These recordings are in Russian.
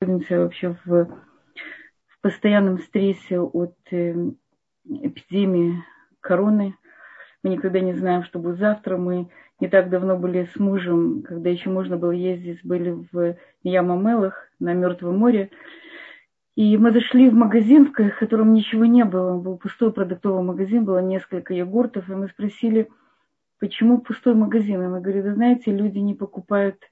находимся вообще в, в постоянном стрессе от э, эпидемии короны. Мы никогда не знаем, что будет завтра. Мы не так давно были с мужем, когда еще можно было ездить, были в Ямамелах на Мертвом море. И мы зашли в магазин, в котором ничего не было. Был пустой продуктовый магазин, было несколько йогуртов. И мы спросили, почему пустой магазин. И мы говорим, вы знаете, люди не покупают,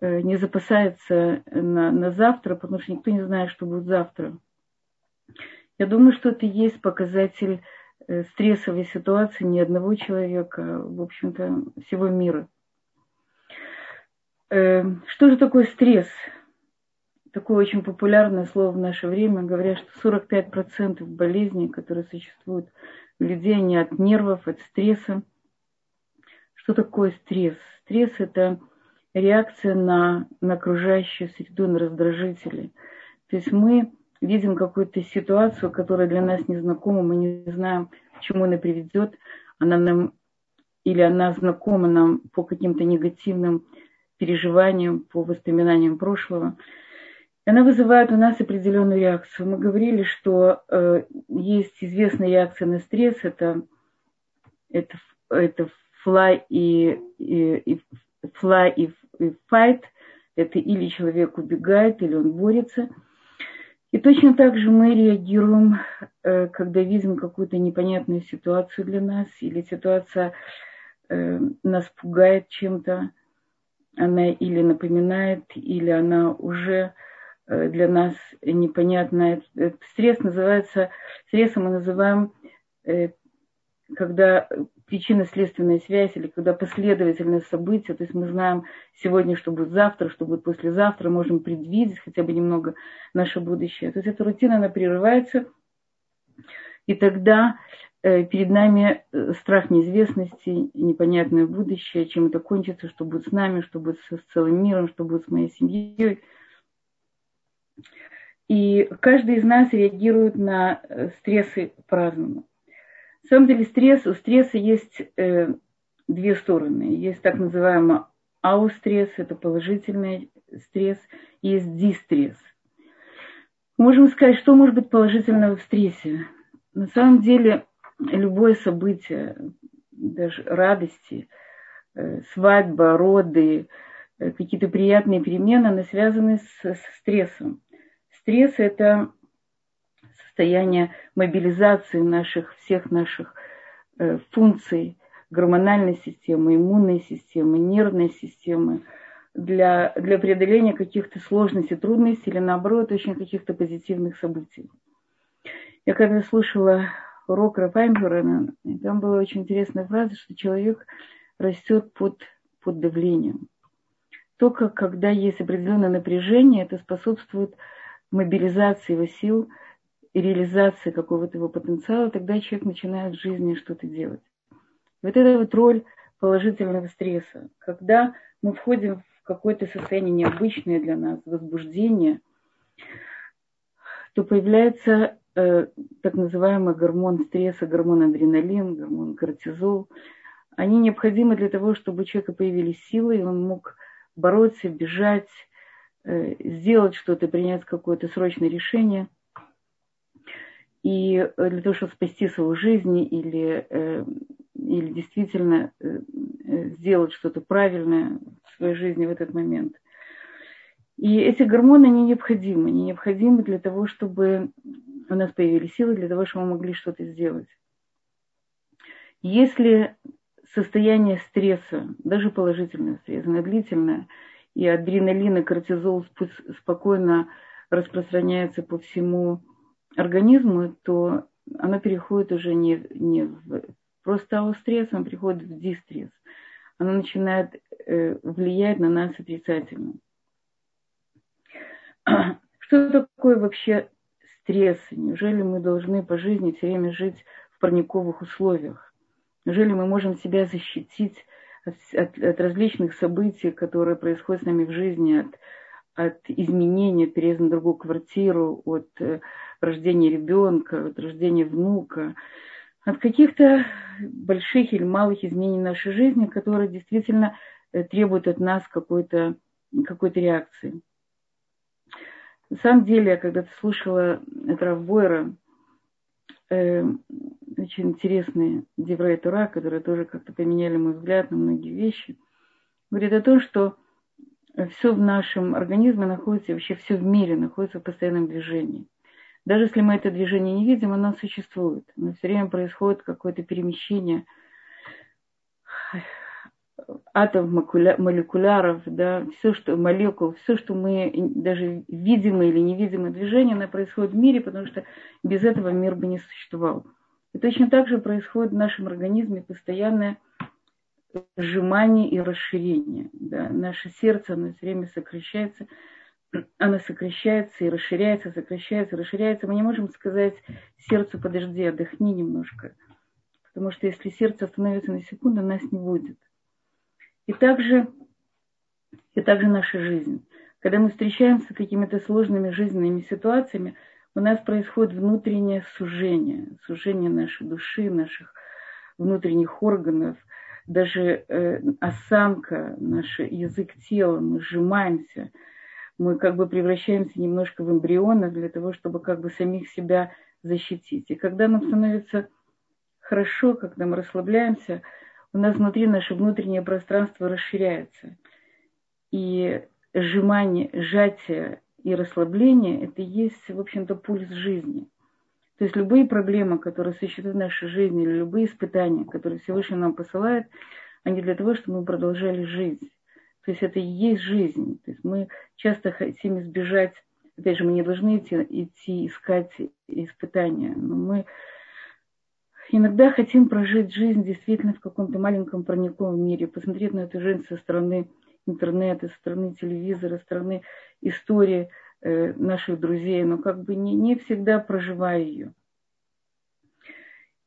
не запасаются на, на завтра, потому что никто не знает, что будет завтра. Я думаю, что это и есть показатель Э, стрессовой ситуации ни одного человека, в общем-то, всего мира. Э, что же такое стресс? Такое очень популярное слово в наше время. Говорят, что 45% болезней, которые существуют у людей, они от нервов, от стресса. Что такое стресс? Стресс – это реакция на, на окружающую среду, на раздражители. То есть мы видим какую-то ситуацию, которая для нас незнакома, мы не знаем, к чему она приведет, она нам или она знакома нам по каким-то негативным переживаниям, по воспоминаниям прошлого. Она вызывает у нас определенную реакцию. Мы говорили, что э, есть известная реакция на стресс, это, это, это fly и, и, и и, и fight, это или человек убегает, или он борется – и точно так же мы реагируем, э, когда видим какую-то непонятную ситуацию для нас, или ситуация э, нас пугает чем-то, она или напоминает, или она уже э, для нас непонятная. Этот стресс называется, стрессом мы называем, когда причинно-следственная связь или когда последовательные события, то есть мы знаем сегодня, что будет завтра, что будет послезавтра, можем предвидеть хотя бы немного наше будущее. То есть эта рутина, она прерывается, и тогда э, перед нами э, страх неизвестности, непонятное будущее, чем это кончится, что будет с нами, что будет с целым миром, что будет с моей семьей. И каждый из нас реагирует на э, стрессы по-разному. На самом деле стресс, у стресса есть э, две стороны. Есть так называемый аустресс, это положительный стресс, и есть дистресс. Можем сказать, что может быть положительного в стрессе. На самом деле любое событие, даже радости, э, свадьба, роды, э, какие-то приятные перемены, они связаны с, с стрессом. Стресс – это состояние мобилизации наших, всех наших э, функций гормональной системы, иммунной системы, нервной системы для, для преодоления каких-то сложностей, трудностей или наоборот очень каких-то позитивных событий. Я когда слушала урок Рафаймбюрена, там была очень интересная фраза, что человек растет под, под давлением. Только когда есть определенное напряжение, это способствует мобилизации его сил – реализации какого-то его потенциала, тогда человек начинает в жизни что-то делать. Вот это вот роль положительного стресса. Когда мы входим в какое-то состояние необычное для нас, возбуждение, то появляется э, так называемый гормон стресса, гормон адреналин, гормон кортизол. Они необходимы для того, чтобы у человека появились силы, и он мог бороться, бежать, э, сделать что-то, принять какое-то срочное решение – и э, для того, чтобы спасти свою жизнь или, э, или действительно э, сделать что-то правильное в своей жизни в этот момент. И эти гормоны, они необходимы. Они необходимы для того, чтобы у нас появились силы, для того, чтобы мы могли что-то сделать. Если состояние стресса, даже положительное стресс, оно длительное, и адреналин и кортизол спокойно распространяются по всему организму, то оно переходит уже не, не в просто аустресс, оно переходит в дистресс. Оно начинает э, влиять на нас отрицательно. Что такое вообще стресс? Неужели мы должны по жизни все время жить в парниковых условиях? Неужели мы можем себя защитить от, от, от различных событий, которые происходят с нами в жизни, от, от изменения, от переезда на другую квартиру, от рождения ребенка, от рождения внука, от каких-то больших или малых изменений в нашей жизни, которые действительно э, требуют от нас какой-то какой реакции. На самом деле, я когда-то слушала этого Бойра, э, очень интересные Деврей Тура, которые тоже как-то поменяли мой взгляд на многие вещи, говорит о том, что все в нашем организме находится, вообще все в мире находится в постоянном движении. Даже если мы это движение не видим, оно существует. Но все время происходит какое-то перемещение атомов, молекуляров, да, все, что, молекул, все, что мы, даже видимые или невидимые движения, оно происходит в мире, потому что без этого мир бы не существовал. И точно так же происходит в нашем организме постоянное сжимание и расширение. Да. Наше сердце, оно все время сокращается, оно сокращается и расширяется, сокращается, расширяется. Мы не можем сказать сердцу, подожди, отдохни немножко. Потому что если сердце остановится на секунду, нас не будет. И также, и также наша жизнь. Когда мы встречаемся с какими-то сложными жизненными ситуациями, у нас происходит внутреннее сужение, сужение нашей души, наших внутренних органов, даже э, осанка, наш язык тела, мы сжимаемся, мы как бы превращаемся немножко в эмбриона для того, чтобы как бы самих себя защитить. И когда нам становится хорошо, когда мы расслабляемся, у нас внутри наше внутреннее пространство расширяется. И сжимание, сжатие и расслабление – это есть, в общем-то, пульс жизни. То есть любые проблемы, которые существуют в нашей жизни, или любые испытания, которые Всевышний нам посылает, они для того, чтобы мы продолжали жить. То есть это и есть жизнь. То есть мы часто хотим избежать, опять же, мы не должны идти, идти искать испытания, но мы иногда хотим прожить жизнь действительно в каком-то маленьком парниковом мире, посмотреть на эту жизнь со стороны интернета, со стороны телевизора, со стороны истории э, наших друзей, но как бы не, не всегда проживая ее.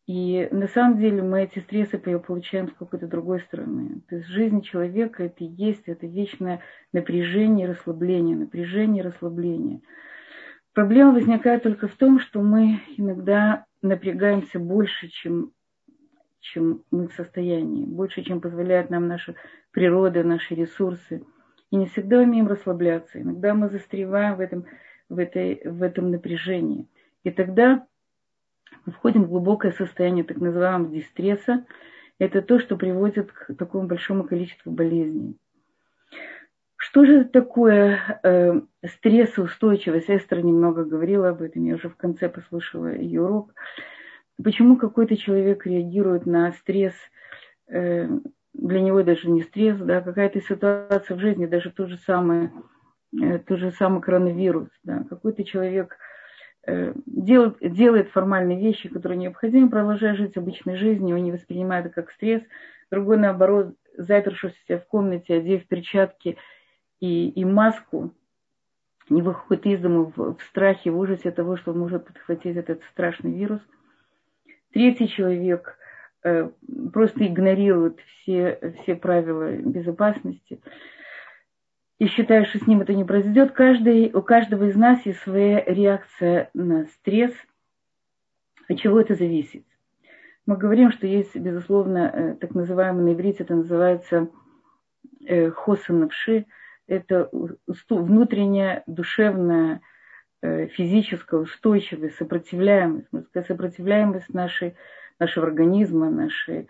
И на самом деле мы эти стрессы получаем с какой-то другой стороны. То есть жизнь человека это и есть, это вечное напряжение, расслабление, напряжение, расслабление. Проблема возникает только в том, что мы иногда напрягаемся больше, чем, чем мы в состоянии, больше, чем позволяет нам наша природа, наши ресурсы. И не всегда умеем расслабляться. Иногда мы застреваем в этом, в этой, в этом напряжении. И тогда мы входим в глубокое состояние так называемого дистресса. Это то, что приводит к такому большому количеству болезней. Что же такое э, стрессоустойчивость? Эстер немного говорила об этом, я уже в конце послушала ее урок. Почему какой-то человек реагирует на стресс, э, для него даже не стресс, да, какая-то ситуация в жизни, даже то же самое, э, тот же самый коронавирус, да, какой-то человек делает, делает формальные вещи, которые необходимы, продолжая жить обычной жизнью, не воспринимает это как стресс, другой наоборот, запершись в комнате, одев перчатки и, и маску, не выходит из дома в, в страхе, в ужасе того, что он может подхватить этот страшный вирус. Третий человек э, просто игнорирует все, все правила безопасности и считает, что с ним это не произойдет. Каждый, у каждого из нас есть своя реакция на стресс. От чего это зависит? Мы говорим, что есть, безусловно, э, так называемый на иврите, это называется э, хосанавши, это внутренняя душевная, э, физическая устойчивость, сопротивляемость, сопротивляемость нашей, нашего организма, нашей,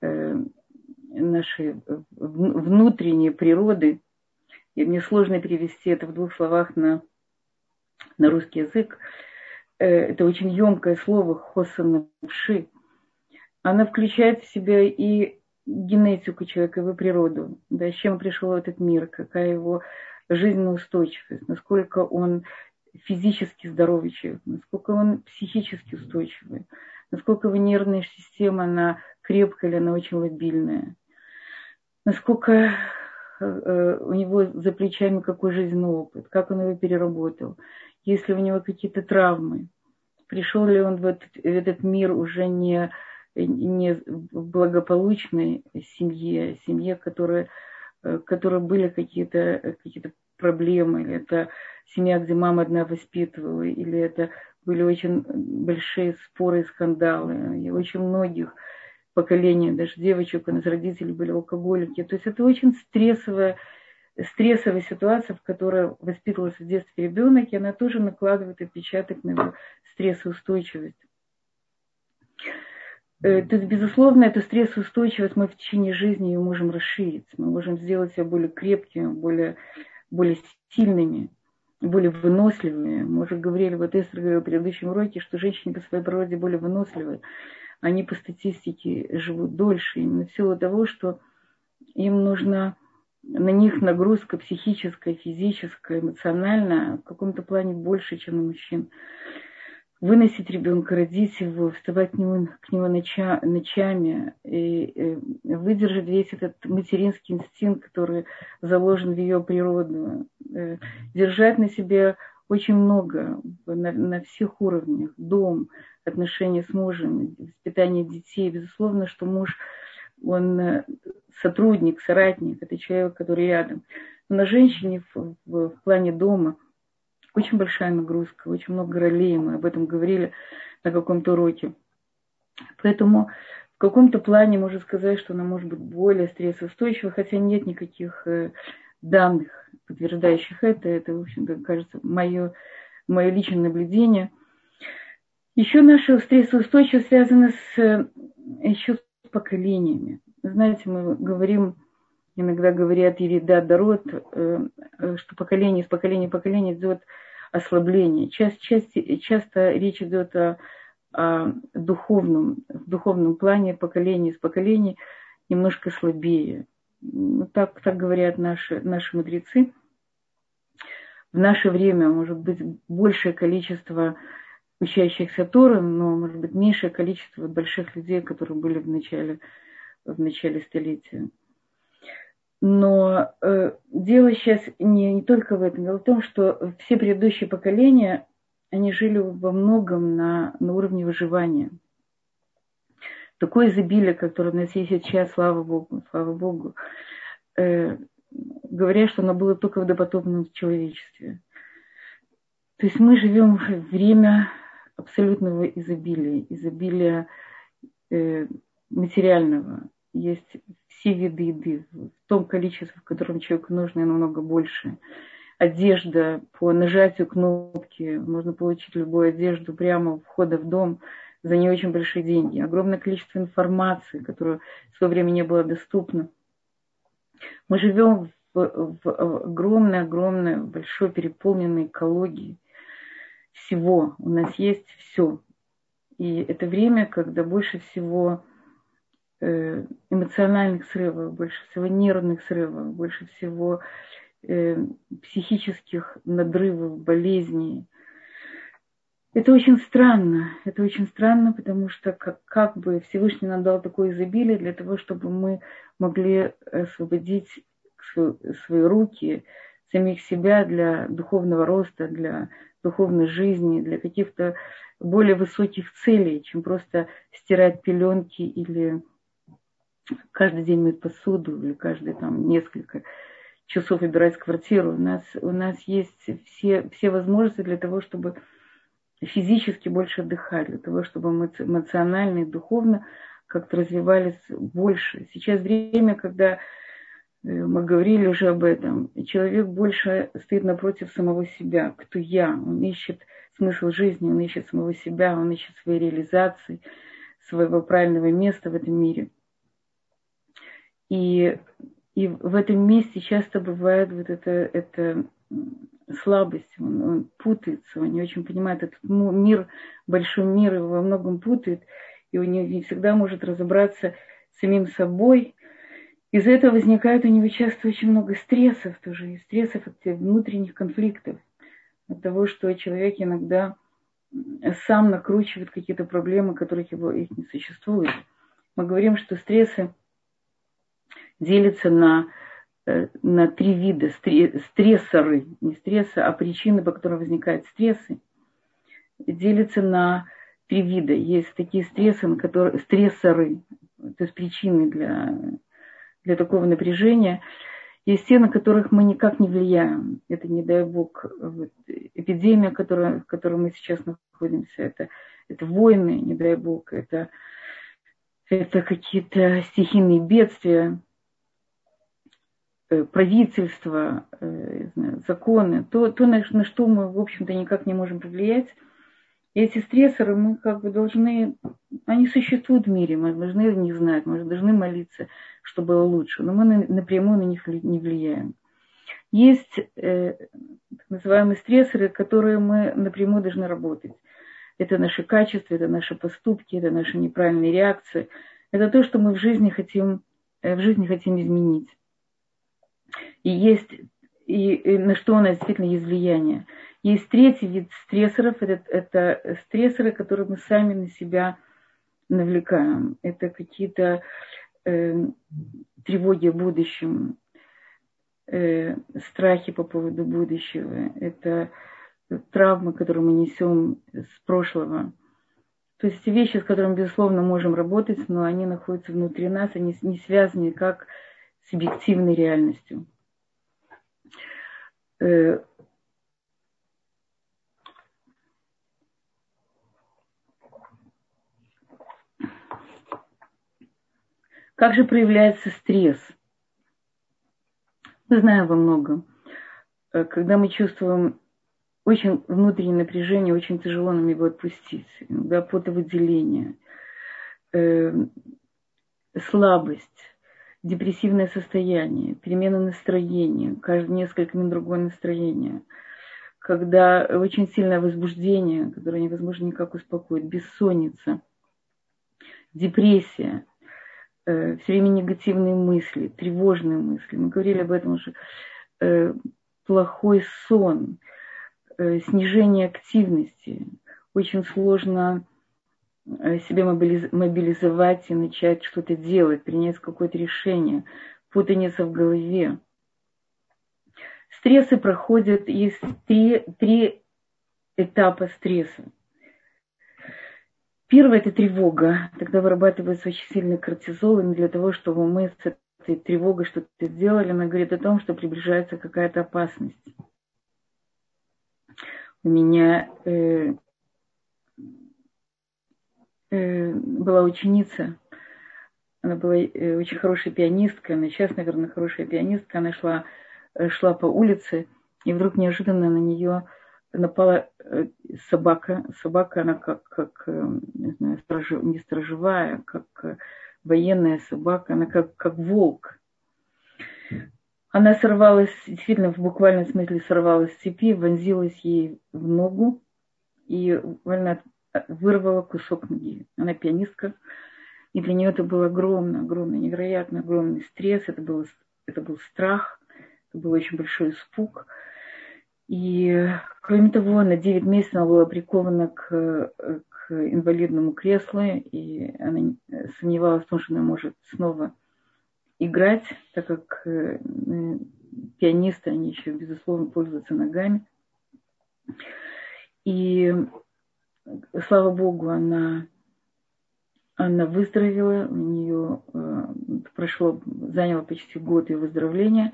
нашей внутренней природы. И мне сложно перевести это в двух словах на, на русский язык. Э, это очень емкое слово хосанавши. Она включает в себя и генетику человека, его природу, да, с чем пришел этот мир, какая его жизненная устойчивость, насколько он физически здоровый человек, насколько он психически устойчивый, насколько его нервная система, она крепкая или она очень лобильная, насколько у него за плечами какой жизненный опыт, как он его переработал, есть ли у него какие-то травмы, пришел ли он в этот, в этот мир уже не не в благополучной семье, семье, которая, э, которой были какие-то какие проблемы, или это семья, где мама одна воспитывала, или это были очень большие споры и скандалы. И очень многих поколений, даже девочек, у нас родители были алкоголики. То есть это очень стрессовая стрессовая ситуация, в которой воспитывался в детстве ребенок, и она тоже накладывает отпечаток на его стрессоустойчивость. Э, то есть, безусловно, эту стрессоустойчивость мы в течение жизни ее можем расширить. Мы можем сделать себя более крепкими, более, более сильными, более выносливыми. Мы уже говорили, вот Эстер говорил в предыдущем уроке, что женщины по своей природе более выносливые. Они по статистике живут дольше, именно в силу того, что им нужно на них нагрузка психическая, физическая, эмоциональная в каком-то плане больше, чем у мужчин. Выносить ребенка, родить его, вставать к нему, к нему ноча, ночами и, и выдержать весь этот материнский инстинкт, который заложен в ее природу, э, держать на себе очень много на, на всех уровнях, дом, отношения с мужем, воспитание детей. Безусловно, что муж, он э, сотрудник, соратник, это человек, который рядом. Но на женщине в, в, в плане дома – очень большая нагрузка, очень много ролей, мы об этом говорили на каком-то уроке. Поэтому в каком-то плане можно сказать, что она может быть более стрессоустойчива, хотя нет никаких э, данных, подтверждающих это. Это, в общем-то, кажется, мое, мое личное наблюдение. Еще наша стрессоустойчивость связана с, э, еще с поколениями. Знаете, мы говорим, иногда говорят Ирида Дарот, э, что поколение с поколения в поколение идет ослабление. Часто, часто, часто речь идет о, о духовном, в духовном плане поколение с поколения немножко слабее. Ну, так, так говорят наши, наши мудрецы. В наше время может быть большее количество учащихся Торы, но может быть меньшее количество больших людей, которые были в начале, в начале столетия. Но э, дело сейчас не, не только в этом. Дело в том, что все предыдущие поколения, они жили во многом на, на уровне выживания. Такое изобилие, которое у нас есть сейчас, слава Богу, слава Богу, э, говорят, что оно было только в допотопном человечестве. То есть мы живем время абсолютного изобилия, изобилия э, материального. Есть все виды еды в том количестве, в котором человеку нужно, и намного больше. Одежда по нажатию кнопки, можно получить любую одежду прямо у входа в дом за не очень большие деньги. Огромное количество информации, которая в свое время не было доступна. Мы живем в, в огромной-огромной, большой переполненной экологии всего. У нас есть все. И это время, когда больше всего Э, эмоциональных срывов, больше всего нервных срывов, больше всего э, психических надрывов, болезней. Это очень странно. Это очень странно, потому что как, как бы Всевышний нам дал такое изобилие для того, чтобы мы могли освободить свои, свои руки, самих себя для духовного роста, для духовной жизни, для каких-то более высоких целей, чем просто стирать пеленки или каждый день мыть посуду или каждые там несколько часов убирать квартиру. У нас, у нас есть все, все возможности для того, чтобы физически больше отдыхать, для того, чтобы мы эмоционально и духовно как-то развивались больше. Сейчас время, когда мы говорили уже об этом, человек больше стоит напротив самого себя. Кто я? Он ищет смысл жизни, он ищет самого себя, он ищет своей реализации, своего правильного места в этом мире – и, и в этом месте часто бывает вот это, это слабость, он, он путается, он не очень понимает этот мир, большой мир его во многом путает, и он не, не всегда может разобраться самим собой. Из-за этого возникает у него часто очень много стрессов тоже, и стрессов от внутренних конфликтов, от того, что человек иногда сам накручивает какие-то проблемы, которых его их не существует. Мы говорим, что стрессы делится на, э, на три вида стрессоры, не стрессы, а причины, по которым возникают стрессы, делится на три вида. Есть такие стрессы, на которые, стрессоры, то есть причины для, для такого напряжения. Есть те, на которых мы никак не влияем. Это, не дай бог, вот, эпидемия, которая, в которой мы сейчас находимся. Это, это войны, не дай бог. Это, это какие-то стихийные бедствия э, правительство, э, знаю, законы, то, то на, на что мы, в общем-то, никак не можем повлиять. И эти стрессоры мы как бы должны, они существуют в мире, мы должны не знать, мы должны молиться, чтобы было лучше, но мы напрямую на них не влияем. Есть э, так называемые стрессоры, которые мы напрямую должны работать. Это наши качества, это наши поступки, это наши неправильные реакции. Это то, что мы в жизни хотим, э, в жизни хотим изменить. И есть, и, и на что у нас действительно есть влияние. Есть третий вид стрессоров, это, это стрессоры, которые мы сами на себя навлекаем. Это какие-то э, тревоги о будущем, э, страхи по поводу будущего. Это травмы, которые мы несем с прошлого. То есть вещи, с которыми, безусловно, можем работать, но они находятся внутри нас, они не связаны как с объективной реальностью. Э, как же проявляется стресс? Мы знаем во многом. Э, когда мы чувствуем очень внутреннее напряжение, очень тяжело нам его отпустить. Да, потовыделение, э, слабость, депрессивное состояние, перемена настроения, каждые несколько минут другое настроение, когда очень сильное возбуждение, которое невозможно никак успокоить, бессонница, депрессия, э, все время негативные мысли, тревожные мысли. Мы говорили об этом уже. Э, плохой сон, э, снижение активности. Очень сложно себя мобилизовать и начать что-то делать, принять какое-то решение, путаница в голове. Стрессы проходят, есть три, три этапа стресса. Первый – это тревога. Тогда вырабатывается очень сильный кортизол, и для того, чтобы мы с этой тревогой что-то сделали, она говорит о том, что приближается какая-то опасность. У меня э, Э, была ученица, она была э, очень хорошая пианистка, она сейчас, наверное, хорошая пианистка, она шла, э, шла по улице, и вдруг неожиданно на нее напала собака. Собака, она как, как не знаю, сторож, не сторожевая, как военная собака, она как, как волк. Она сорвалась, действительно, в буквальном смысле сорвалась с цепи, вонзилась ей в ногу, и больно вырвала кусок ноги. Она пианистка, и для нее это был огромный, огромный, невероятно огромный стресс, это, было, это был страх, это был очень большой испуг. И, кроме того, на 9 месяцев она была прикована к, к инвалидному креслу, и она сомневалась в том, что она может снова играть, так как э, пианисты, они еще, безусловно, пользуются ногами. И слава богу, она, она выздоровела, у нее э, прошло, заняло почти год ее выздоровления.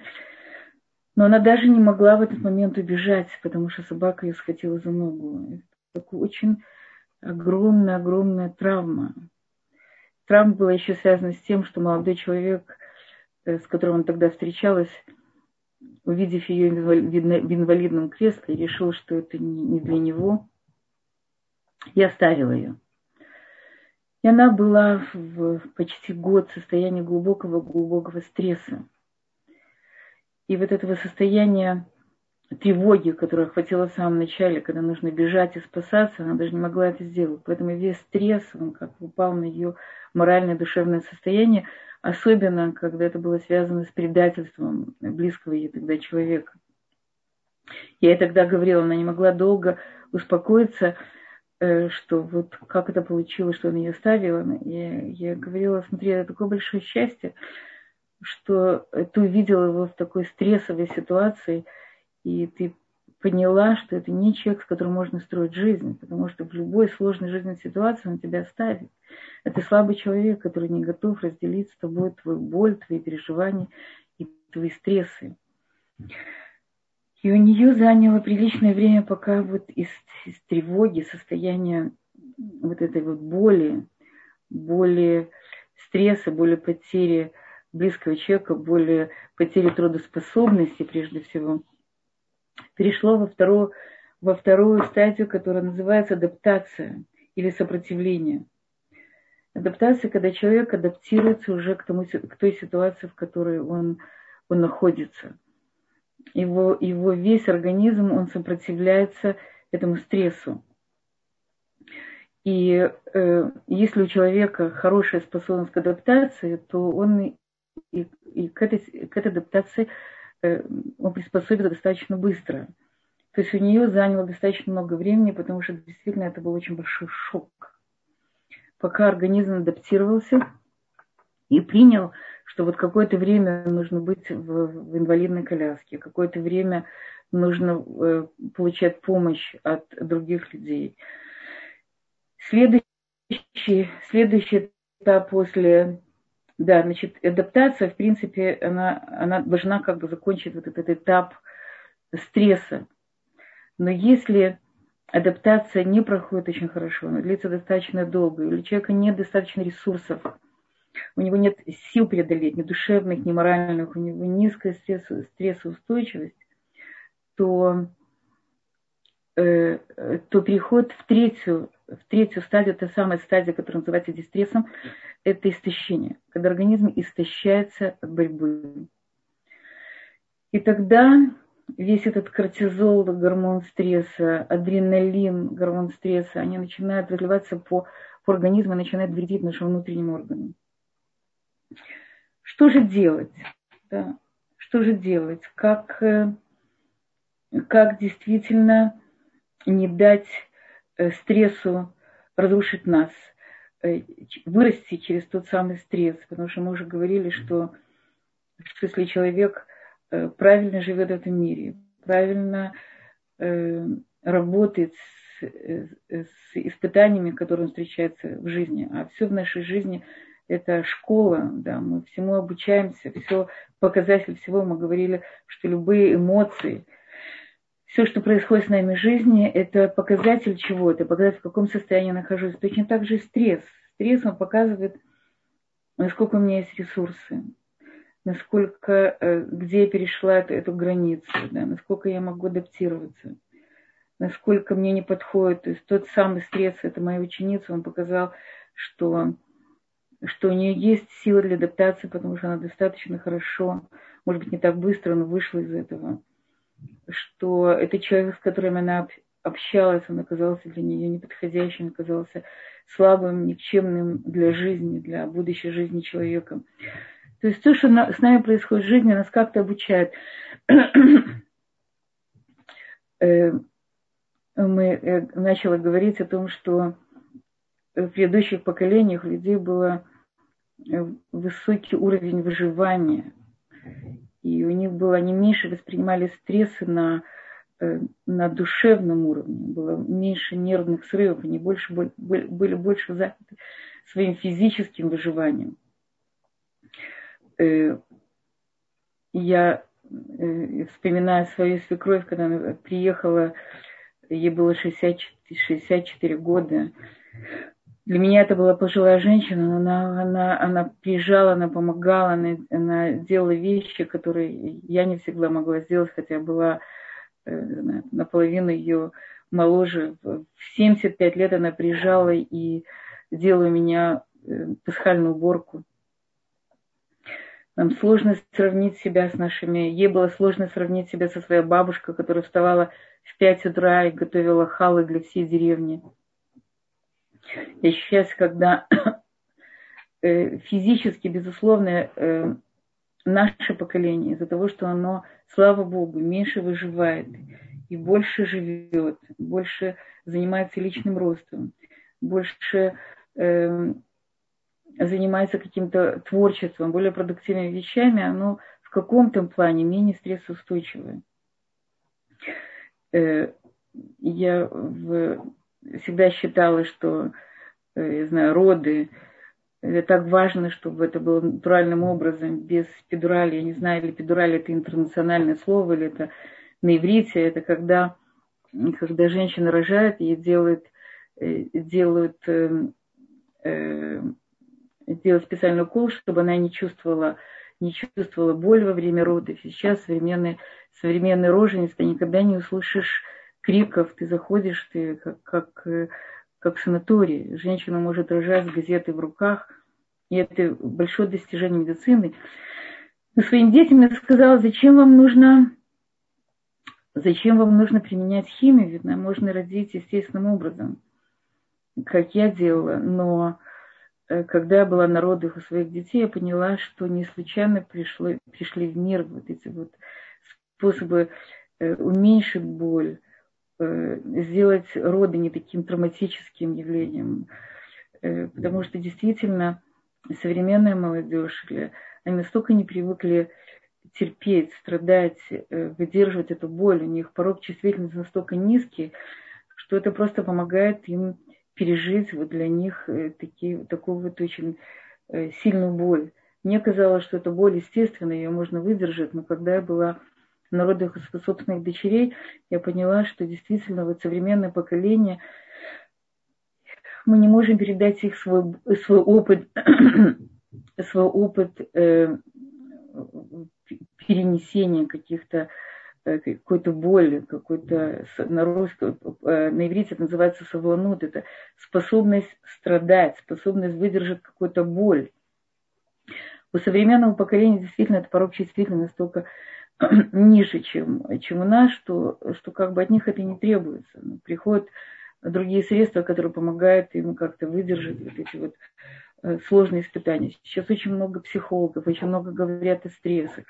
Но она даже не могла в этот момент убежать, потому что собака ее схватила за ногу. Это очень огромная-огромная травма. Травма была еще связана с тем, что молодой человек, э, с которым он тогда встречалась, увидев ее в инвалидном кресле, решил, что это не для него и оставила ее. И она была в почти год в состоянии глубокого-глубокого стресса. И вот этого состояния тревоги, которое охватило в самом начале, когда нужно бежать и спасаться, она даже не могла это сделать. Поэтому весь стресс, он как упал на ее моральное душевное состояние, особенно когда это было связано с предательством близкого ей тогда человека. Я ей тогда говорила, она не могла долго успокоиться, Э, что вот как это получилось, что она ее оставила. Я, я говорила, смотри, это такое большое счастье, что ты увидела его в такой стрессовой ситуации, и ты поняла, что это не человек, с которым можно строить жизнь, потому что в любой сложной жизненной ситуации он тебя оставит. Это слабый человек, который не готов разделить с тобой твою боль, твои переживания и твои стрессы. И у нее заняло приличное время, пока вот из, из тревоги, состояния вот этой вот боли, боли стресса, боли потери близкого человека, более потери трудоспособности прежде всего, перешло во вторую, во вторую стадию, которая называется адаптация или сопротивление. Адаптация, когда человек адаптируется уже к, тому, к той ситуации, в которой он, он находится. Его, его весь организм, он сопротивляется этому стрессу. И э, если у человека хорошая способность к адаптации, то он и, и к, этой, к этой адаптации э, он приспособится достаточно быстро. То есть у нее заняло достаточно много времени, потому что действительно это был очень большой шок. Пока организм адаптировался и принял, что вот какое-то время нужно быть в, в инвалидной коляске, какое-то время нужно э, получать помощь от других людей. Следующий, следующий этап после да, значит, адаптация, в принципе, она, она должна как бы закончить вот этот этап стресса. Но если адаптация не проходит очень хорошо, она длится достаточно долго, или у человека нет достаточно ресурсов, у него нет сил преодолеть, ни душевных, ни моральных, у него низкая стресс, стрессоустойчивость, то, э, то переход в третью, в третью стадию, та самая стадия, которая называется дистрессом, это истощение, когда организм истощается от борьбы. И тогда весь этот кортизол, гормон стресса, адреналин, гормон стресса, они начинают разливаться по, по организму и начинают вредить нашим внутренним органам. Что же делать? Да? Что же делать? Как, э, как действительно не дать э, стрессу разрушить нас – вырасти через тот самый стресс, потому что мы уже говорили, что, что если человек э, правильно живет в этом мире, правильно э, работает с, с испытаниями, которые он встречается в жизни, а все в нашей жизни это школа, да, мы всему обучаемся, все показатель всего, мы говорили, что любые эмоции, все, что происходит с нами в жизни, это показатель чего-то, показатель, в каком состоянии я нахожусь. Точно так же стресс. Стресс, он показывает, насколько у меня есть ресурсы, насколько, э, где я перешла эту, эту границу, да, насколько я могу адаптироваться, насколько мне не подходит. То есть тот самый стресс, это моя ученица, он показал, что, что у нее есть сила для адаптации, потому что она достаточно хорошо, может быть, не так быстро, но вышла из этого что это человек, с которым она общалась, он оказался для нее неподходящим, оказался слабым, никчемным для жизни, для будущей жизни человеком. То есть то, что с нами происходит в жизни, нас как-то обучает. Э, мы э, начали говорить о том, что в предыдущих поколениях у людей был э, высокий уровень выживания и у них было, они меньше воспринимали стрессы на, э, на душевном уровне, было меньше нервных срывов, они больше, были больше заняты своим физическим выживанием. Э, я э, вспоминаю свою свекровь, когда она приехала, ей было 60, 64 года, для меня это была пожилая женщина, она, она, она приезжала, она помогала, она, она делала вещи, которые я не всегда могла сделать, хотя была э, наполовину ее моложе. В 75 лет она приезжала и делала у меня э, пасхальную уборку. Нам сложно сравнить себя с нашими... Ей было сложно сравнить себя со своей бабушкой, которая вставала в 5 утра и готовила халы для всей деревни. И сейчас, когда э, физически, безусловно, э, наше поколение, из-за того, что оно, слава Богу, меньше выживает и больше живет, больше занимается личным ростом, больше э, занимается каким-то творчеством, более продуктивными вещами, оно в каком-то плане менее стрессоустойчивое. Я в всегда считала, что, э, я знаю, роды, это так важно, чтобы это было натуральным образом, без педурали. Я не знаю, или педураль это интернациональное слово, или это на иврите. Это когда, когда женщина рожает, ей делают, э, делают э, сделать специальный укол, чтобы она не чувствовала, не чувствовала боль во время родов. Сейчас современный, современный рожениц ты никогда не услышишь криков, ты заходишь, ты как, как, как в санатории. Женщина может рожать с газетой в руках, и это большое достижение медицины. Но своим детям я сказала, зачем вам нужно Зачем вам нужно применять химию? Нам можно родить естественным образом, как я делала. Но э, когда я была на родах у своих детей, я поняла, что не случайно пришло, пришли в мир вот эти вот способы э, уменьшить боль, э, сделать роды не таким травматическим явлением. Потому что действительно современная молодежь, они настолько не привыкли терпеть, страдать, э, выдерживать эту боль. У них порог чувствительности настолько низкий, что это просто помогает им пережить вот для них э, такие, такую вот очень э, сильную боль. Мне казалось, что эта боль естественная, ее можно выдержать, но когда я была на родах у собственных дочерей, я поняла, что действительно вот современное поколение, мы не можем передать их свой, свой опыт, свой опыт э, перенесение каких-то э, какой-то боли, какой-то на русском, э, на иврите это называется савланут, это способность страдать, способность выдержать какую-то боль. У современного поколения действительно это порог чувствительности настолько ниже, чем, чем у нас, что, что как бы от них это не требуется. Приходят другие средства, которые помогают им как-то выдержать вот эти вот э, сложные испытания. Сейчас очень много психологов, очень много говорят о стрессах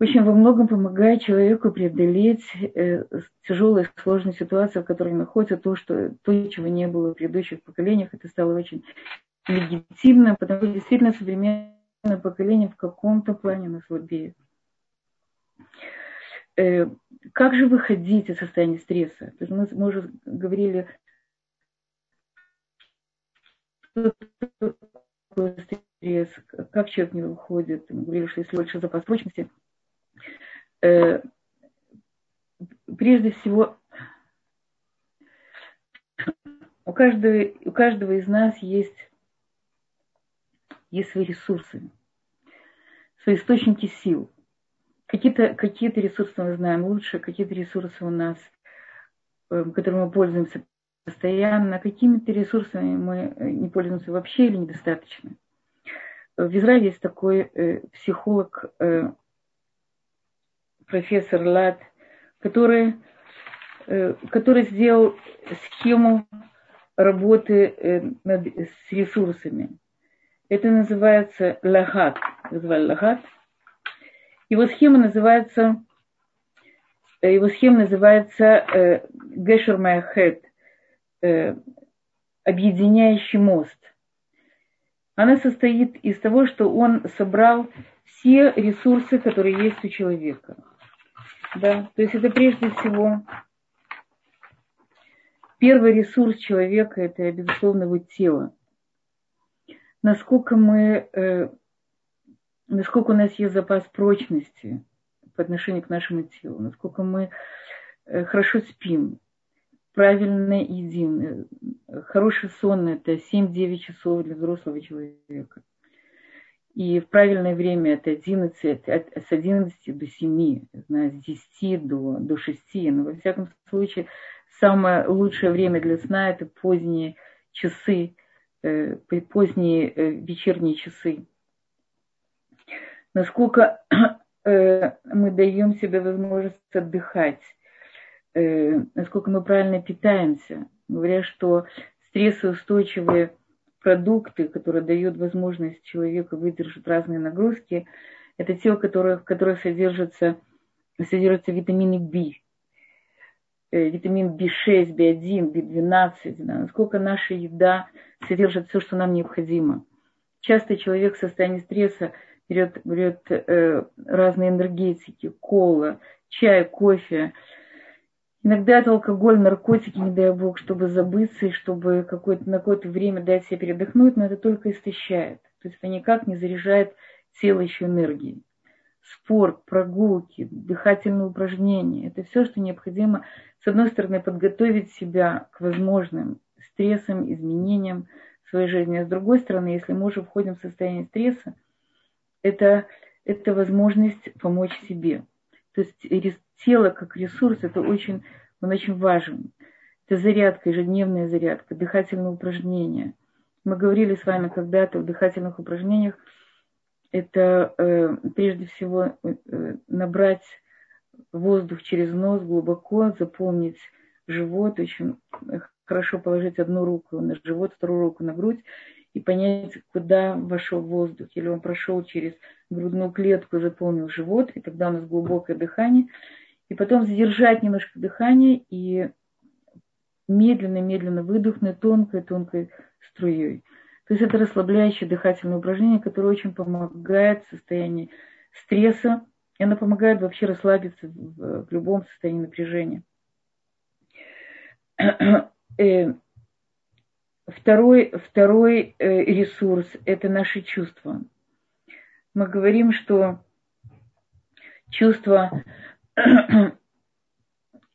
очень во многом помогает человеку преодолеть э, тяжелые сложные ситуации, в которых находится, то, что, то, чего не было в предыдущих поколениях, это стало очень легитимным, потому что действительно современное поколение в каком-то плане нас слабеет. Э, как же выходить из состояния стресса? Мы уже говорили, что такое стресс, как человек не выходит. Мы говорили, что если больше запас прочности, э, прежде всего, у каждого, у каждого из нас есть, есть свои ресурсы, свои источники сил. Какие-то какие ресурсы мы знаем лучше, какие-то ресурсы у нас, э, которыми мы пользуемся постоянно, какими-то ресурсами мы не пользуемся вообще или недостаточно. В Израиле есть такой э, психолог э, профессор Лад, который, э, который сделал схему работы э, над, с ресурсами. Это называется лагат. Называли лагат. Его схема называется э, его схема называется Гешер Майахет, объединяющий мост. Она состоит из того, что он собрал все ресурсы, которые есть у человека. Да, то есть это прежде всего первый ресурс человека, это, безусловно, его тело. Насколько мы, э, насколько у нас есть запас прочности по отношению к нашему телу, насколько мы э, хорошо спим, правильно едим. Э, хороший сон – это 7-9 часов для взрослого человека. И в правильное время это 11, с 11 до 7, знаю, с 10 до, до 6. Но во всяком случае, самое лучшее время для сна это поздние часы, э, поздние вечерние часы. Насколько э, мы даем себе возможность отдыхать, насколько мы правильно питаемся. Говоря, что стрессоустойчивые продукты, которые дают возможность человеку выдержать разные нагрузки, это те, в которых, в которых содержатся, содержатся витамины В, э, витамин В6, В1, В12, да, насколько наша еда содержит все, что нам необходимо. Часто человек в состоянии стресса берет, берет э, разные энергетики, кола, чай, кофе, Иногда это алкоголь, наркотики, не дай бог, чтобы забыться и чтобы какое-то, на какое-то время дать себе передохнуть, но это только истощает. То есть это никак не заряжает тело еще энергией. Спорт, прогулки, дыхательные упражнения – это все, что необходимо, с одной стороны, подготовить себя к возможным стрессам, изменениям своей жизни. А с другой стороны, если мы уже входим в состояние стресса, это, это возможность помочь себе. То есть тело как ресурс, это очень, он очень важен. Это зарядка, ежедневная зарядка, дыхательные упражнения. Мы говорили с вами когда-то в дыхательных упражнениях, это э, прежде всего э, набрать воздух через нос глубоко, заполнить живот, очень хорошо положить одну руку на живот, вторую руку на грудь и понять, куда вошел воздух. Или он прошел через грудную клетку заполнил живот, и тогда у нас глубокое дыхание. И потом задержать немножко дыхание и медленно-медленно выдохнуть тонкой-тонкой струей. То есть это расслабляющее дыхательное упражнение, которое очень помогает в состоянии стресса, и оно помогает вообще расслабиться в, в любом состоянии напряжения. Э, второй, второй э, ресурс – это наши чувства. Мы говорим, что чувства,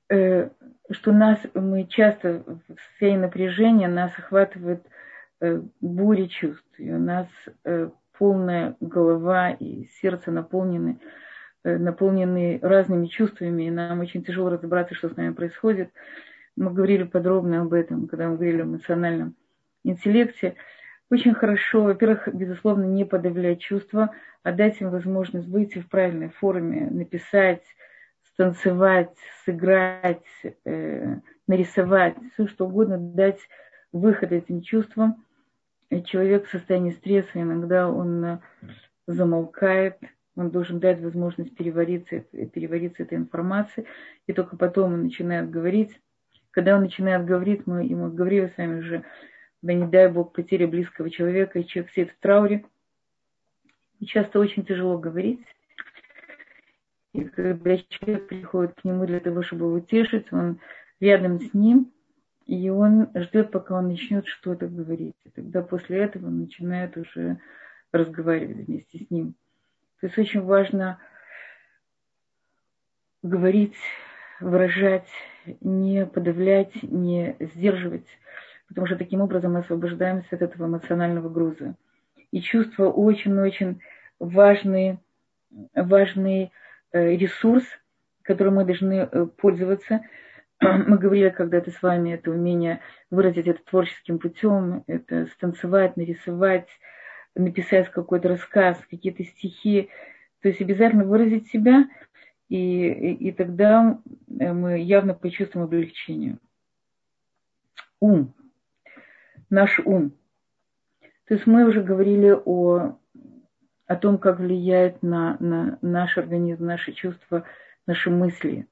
э, что нас, мы часто в состоянии напряжения, нас охватывает буря чувств, и у нас полная голова и сердце наполнены, наполнены разными чувствами, и нам очень тяжело разобраться, что с нами происходит – мы говорили подробно об этом, когда мы говорили о эмоциональном интеллекте. Очень хорошо, во-первых, безусловно, не подавлять чувства, а дать им возможность выйти в правильной форме, написать, станцевать, сыграть, э, нарисовать, все что угодно, дать выход этим чувствам. И человек в состоянии стресса иногда он э, замолкает, он должен дать возможность перевариться, перевариться этой информацией, и только потом он начинает говорить когда он начинает говорить, мы ему говорили с вами уже, да не дай Бог, потеря близкого человека, и человек сидит в трауре, и часто очень тяжело говорить. И когда человек приходит к нему для того, чтобы его утешить, он рядом с ним, и он ждет, пока он начнет что-то говорить. И тогда после этого он начинает уже разговаривать вместе с ним. То есть очень важно говорить, выражать не подавлять, не сдерживать, потому что таким образом мы освобождаемся от этого эмоционального груза. И чувства очень-очень важный, важный э, ресурс, которым мы должны э, пользоваться. Мы говорили когда-то с вами, это умение выразить это творческим путем, это станцевать, нарисовать, написать какой-то рассказ, какие-то стихи. То есть обязательно выразить себя – и, и, и тогда э, мы явно почувствуем облегчение. Ум. Наш ум. То есть мы уже говорили о, о том, как влияет на, на наш организм, наши чувства, наши мысли.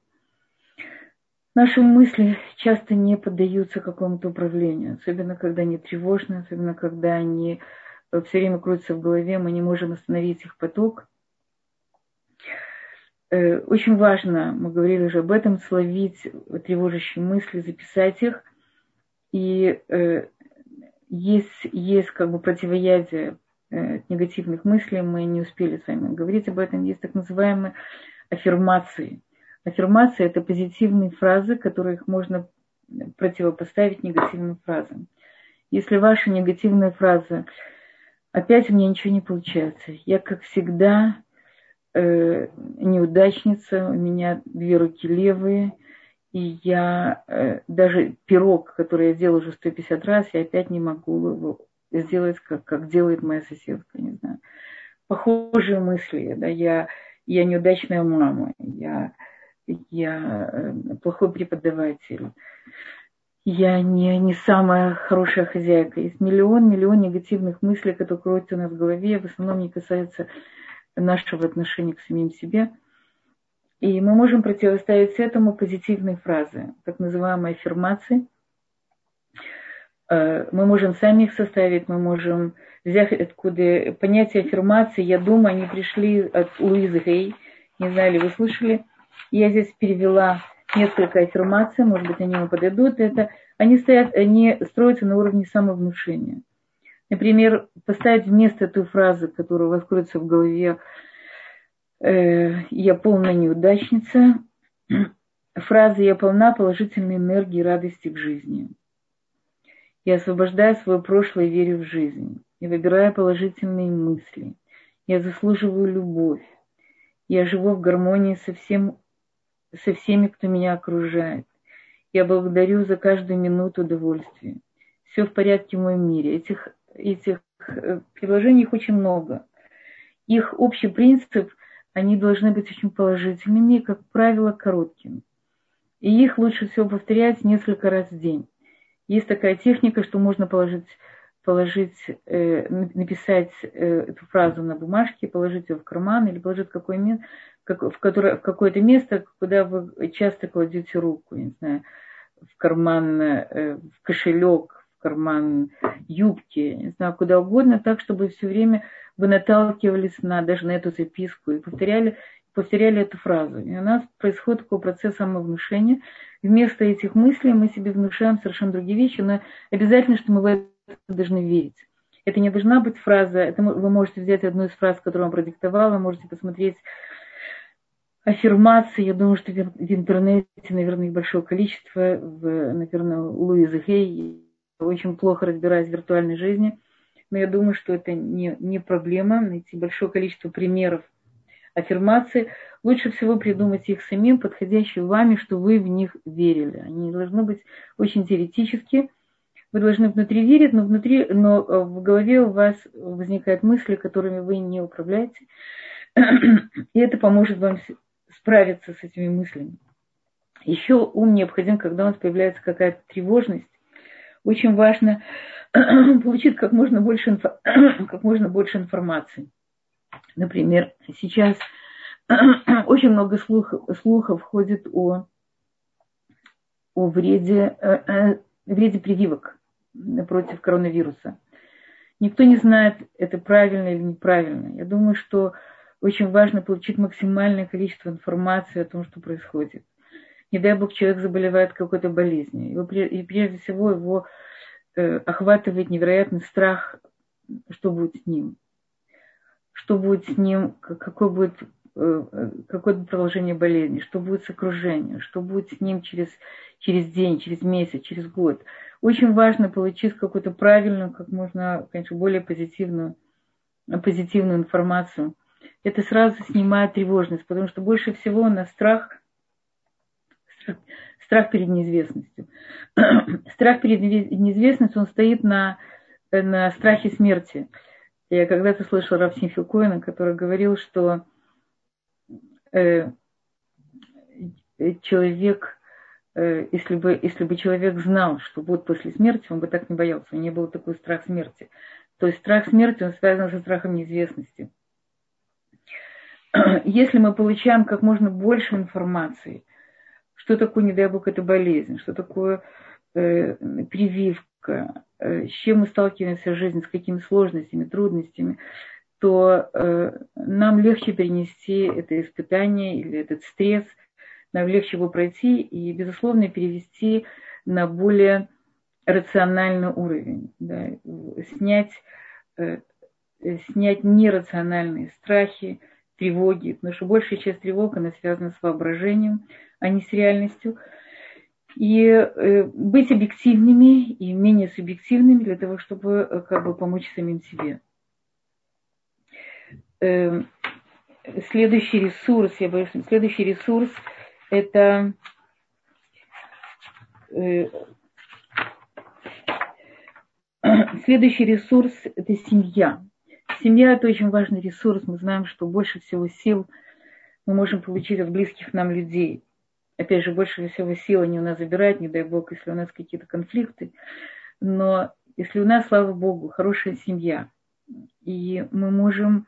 Наши мысли часто не поддаются какому-то управлению, особенно когда они тревожны, особенно когда они э, все время крутятся в голове, мы не можем остановить их поток – Э, очень важно, мы говорили уже об этом, словить тревожащие мысли, записать их. И э, есть, есть как бы противоядие э, негативных мыслей, мы не успели с вами говорить об этом, есть так называемые аффирмации. Аффирмации – это позитивные фразы, которых можно противопоставить негативным фразам. Если ваша негативная фраза «опять у меня ничего не получается», я, как всегда, э, неудачница, у меня две руки левые, и я э, даже пирог, который я делаю уже 150 раз, я опять не могу его сделать, как, как делает моя соседка, не знаю. Похожие мысли, да, я, я неудачная мама, я, я э, плохой преподаватель, я не, не самая хорошая хозяйка. Есть миллион, миллион негативных мыслей, которые крутятся у нас в голове, в основном не касаются нашего отношения к самим себе. И мы можем противоставить этому позитивные фразы, так называемые аффирмации. Э, мы можем сами их составить, мы можем взять откуда понятие аффирмации. Я думаю, они пришли от Луизы Гей. Не знаю, ли вы слышали. Я здесь перевела несколько аффирмаций, может быть, они вам подойдут. Это, они, стоят, они строятся на уровне самовнушения – Например, поставить вместо той фразы, которая у вас в голове, э, «я полная неудачница», фраза «я полна положительной энергии и радости к жизни». Я освобождаю свое прошлое и верю в жизнь. Я выбираю положительные мысли. Я заслуживаю любовь. Я живу в гармонии со, всем, со всеми, кто меня окружает. Я благодарю за каждую минуту удовольствия. Все в порядке в моем мире. Этих, этих э, предложений их очень много. Их общий принцип, они должны быть очень положительными и, как правило, короткими. И их лучше всего повторять несколько раз в день. Есть такая техника, что можно положить, положить э, написать э, эту фразу на бумажке, положить ее в карман или положить в, какое, как, в, которое, в какое-то место, куда вы часто кладете руку, не знаю, в карман, э, в кошелек, карман юбки, не знаю, куда угодно, так, чтобы все время вы наталкивались на, даже на эту записку и повторяли, повторяли эту фразу. И у нас происходит такой процесс самовнушения. Вместо этих мыслей мы себе внушаем совершенно другие вещи, но обязательно, что мы в это должны верить. Это не должна быть фраза, это вы можете взять одну из фраз, которую вам продиктовала, можете посмотреть аффирмации. Я думаю, что в интернете, наверное, их большое количество. В, наверное, Луиза Хей очень плохо разбираюсь в виртуальной жизни. Но я думаю, что это не, не проблема найти большое количество примеров аффирмации. Лучше всего придумать их самим, подходящие вами, что вы в них верили. Они должны быть очень теоретические. Вы должны внутри верить, но, внутри, но э, в голове у вас возникают мысли, которыми вы не управляете. И это поможет вам справиться с этими мыслями. Еще ум необходим, когда у нас появляется какая-то тревожность. Очень важно получить как можно больше, как можно больше информации. Например, сейчас очень много слухов, слухов ходит о, о вреде, э, э, вреде прививок против коронавируса. Никто не знает, это правильно или неправильно. Я думаю, что очень важно получить максимальное количество информации о том, что происходит. Не дай бог, человек заболевает какой-то болезнью. Его, и прежде всего его э, охватывает невероятный страх, что будет с ним. Что будет с ним, какой будет, э, какое будет продолжение болезни, что будет с окружением, что будет с ним через, через день, через месяц, через год. Очень важно получить какую-то правильную, как можно, конечно, более позитивную, позитивную информацию – это сразу снимает тревожность, потому что больше всего у нас страх, страх перед неизвестностью. страх перед неизвестностью, он стоит на, на страхе смерти. Я когда-то слышала Равсим Филкоина, который говорил, что э, человек, э, если, бы, если бы человек знал, что будет после смерти, он бы так не боялся, у него не был такой страх смерти. То есть страх смерти, он связан со страхом неизвестности. если мы получаем как можно больше информации, что такое, не дай бог, это болезнь, что такое э, прививка, э, с чем мы сталкиваемся в жизни, с какими сложностями, трудностями, то э, нам легче перенести это испытание или этот стресс, нам легче его пройти и, безусловно, перевести на более рациональный уровень, да, снять, э, снять нерациональные страхи, тревоги, потому что большая часть тревог, она связана с воображением, а не с реальностью. И э, быть объективными и менее субъективными для того, чтобы э, как бы помочь самим себе. Э, следующий ресурс, я боюсь, следующий ресурс это э, следующий ресурс это семья. Семья – это очень важный ресурс. Мы знаем, что больше всего сил мы можем получить от близких нам людей. Опять же, больше всего сил они у нас забирают, не дай бог, если у нас какие-то конфликты. Но если у нас, слава богу, хорошая семья, и мы можем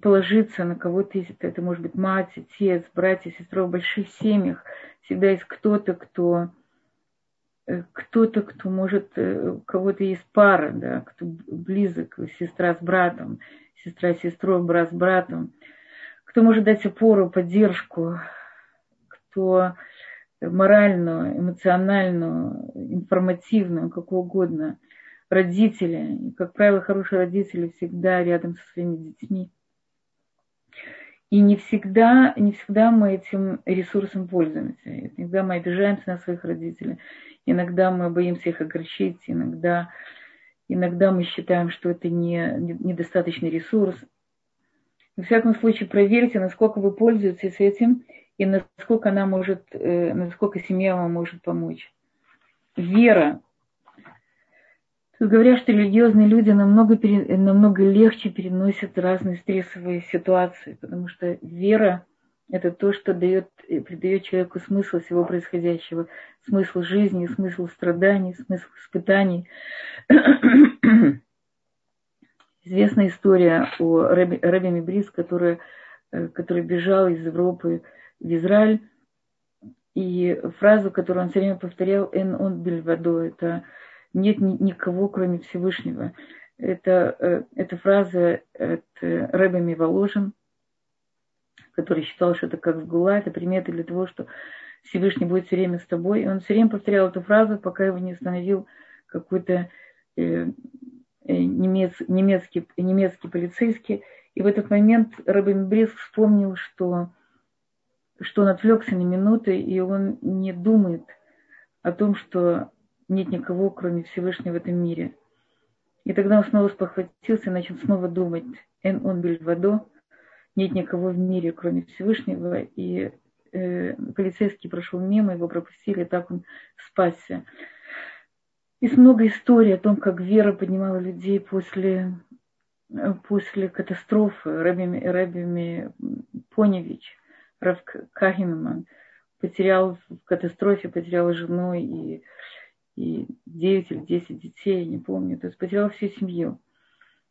положиться на кого-то, это, может быть мать, отец, братья, сестра, в больших семьях всегда есть кто-то, кто Э, кто-то, кто может, э, у кого-то есть пара, да, кто близок, сестра с братом, сестра с сестрой, брат с братом, кто может дать опору, поддержку, кто моральную, эмоциональную, информативную, как угодно, родители. И, как правило, хорошие родители всегда рядом со своими детьми. И не всегда, не всегда мы этим ресурсом пользуемся. Иногда мы обижаемся на своих родителей. иногда мы боимся их огорчить, иногда, иногда мы считаем, что это не, недостаточный ресурс. В всяком случае, проверьте, насколько вы пользуетесь этим и насколько она может, э, насколько семья вам может помочь. Вера. Тут говорят, что религиозные люди намного, намного легче переносят разные стрессовые ситуации, потому что вера – это то, что дает, э, придает человеку смысл всего происходящего, смысл жизни, смысл страданий, смысл испытаний. Известная история о Рэбе, Рэбе Мибрис, который, э, который бежал из Европы в Израиль. И фразу, которую он все время повторял, «эн он бельвадо», это «нет никого, кроме Всевышнего». Это, э, эта фраза от Рэбе Миволожин, который считал, что это как в Гула, это примета для того, что Всевышний будет все время с тобой. И он все время повторял эту фразу, пока его не остановил какой-то э, Э, немец, немецкий, немецкий полицейский. И в этот момент Рэбби Бреск вспомнил, что, что он отвлекся на минуты, и он не думает о том, что нет никого, кроме Всевышнего в этом мире. И тогда он снова спохватился и начал снова думать. «Эн он бельвадо», нет никого в мире, кроме Всевышнего. И э, полицейский прошел мимо, его пропустили, так он спасся. Есть много историй о том, как вера поднимала людей после, после катастрофы. Рэбби, Рэбби Поневич, Рав Кагинман, потерял в катастрофе, потерял жену и, и 9 или 10 детей, я не помню. То есть потерял всю семью.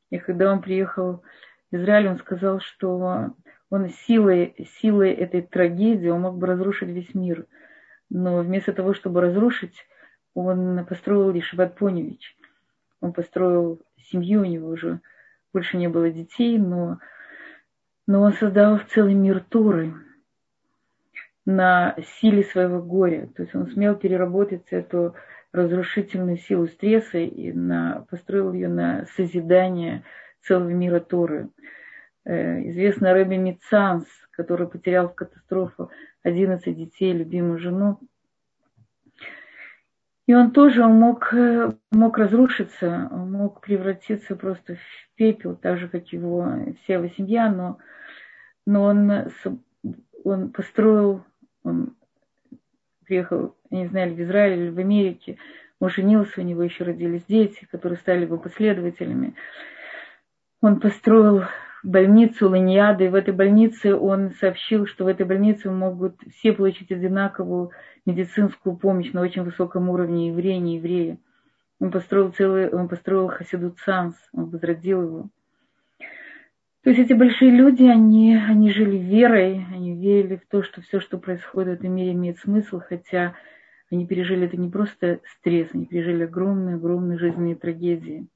И когда он приехал в Израиль, он сказал, что он силой, силой этой трагедии он мог бы разрушить весь мир. Но вместо того, чтобы разрушить, он построил Ешеват Поневич. Он построил семью, у него уже больше не было детей, но, но он создал целый мир Туры на силе своего горя. То есть он смел переработать эту разрушительную силу стресса и на, построил ее на созидание целого мира Торы. Э, известно Рэби Мицанс, который потерял в катастрофу 11 детей, любимую жену, и он тоже мог, э, мог разрушиться, мог превратиться просто в пепел, так же, как его вся его семья, но, но он, он построил, он приехал, я не знаю, в Израиль или в Америке, он женился, у него еще родились дети, которые стали его последователями. Он построил больницу Ланьяды, и в этой больнице он сообщил, что в этой больнице могут все получить одинаковую медицинскую помощь на очень высоком уровне евреи, не евреи. Он построил целый, он построил Хасиду Цанс, он возродил его. То есть эти большие люди, они, они жили верой, они верили в то, что все, что происходит в этом мире, имеет смысл, хотя они пережили это не просто стресс, они пережили огромные, огромные жизненные трагедии.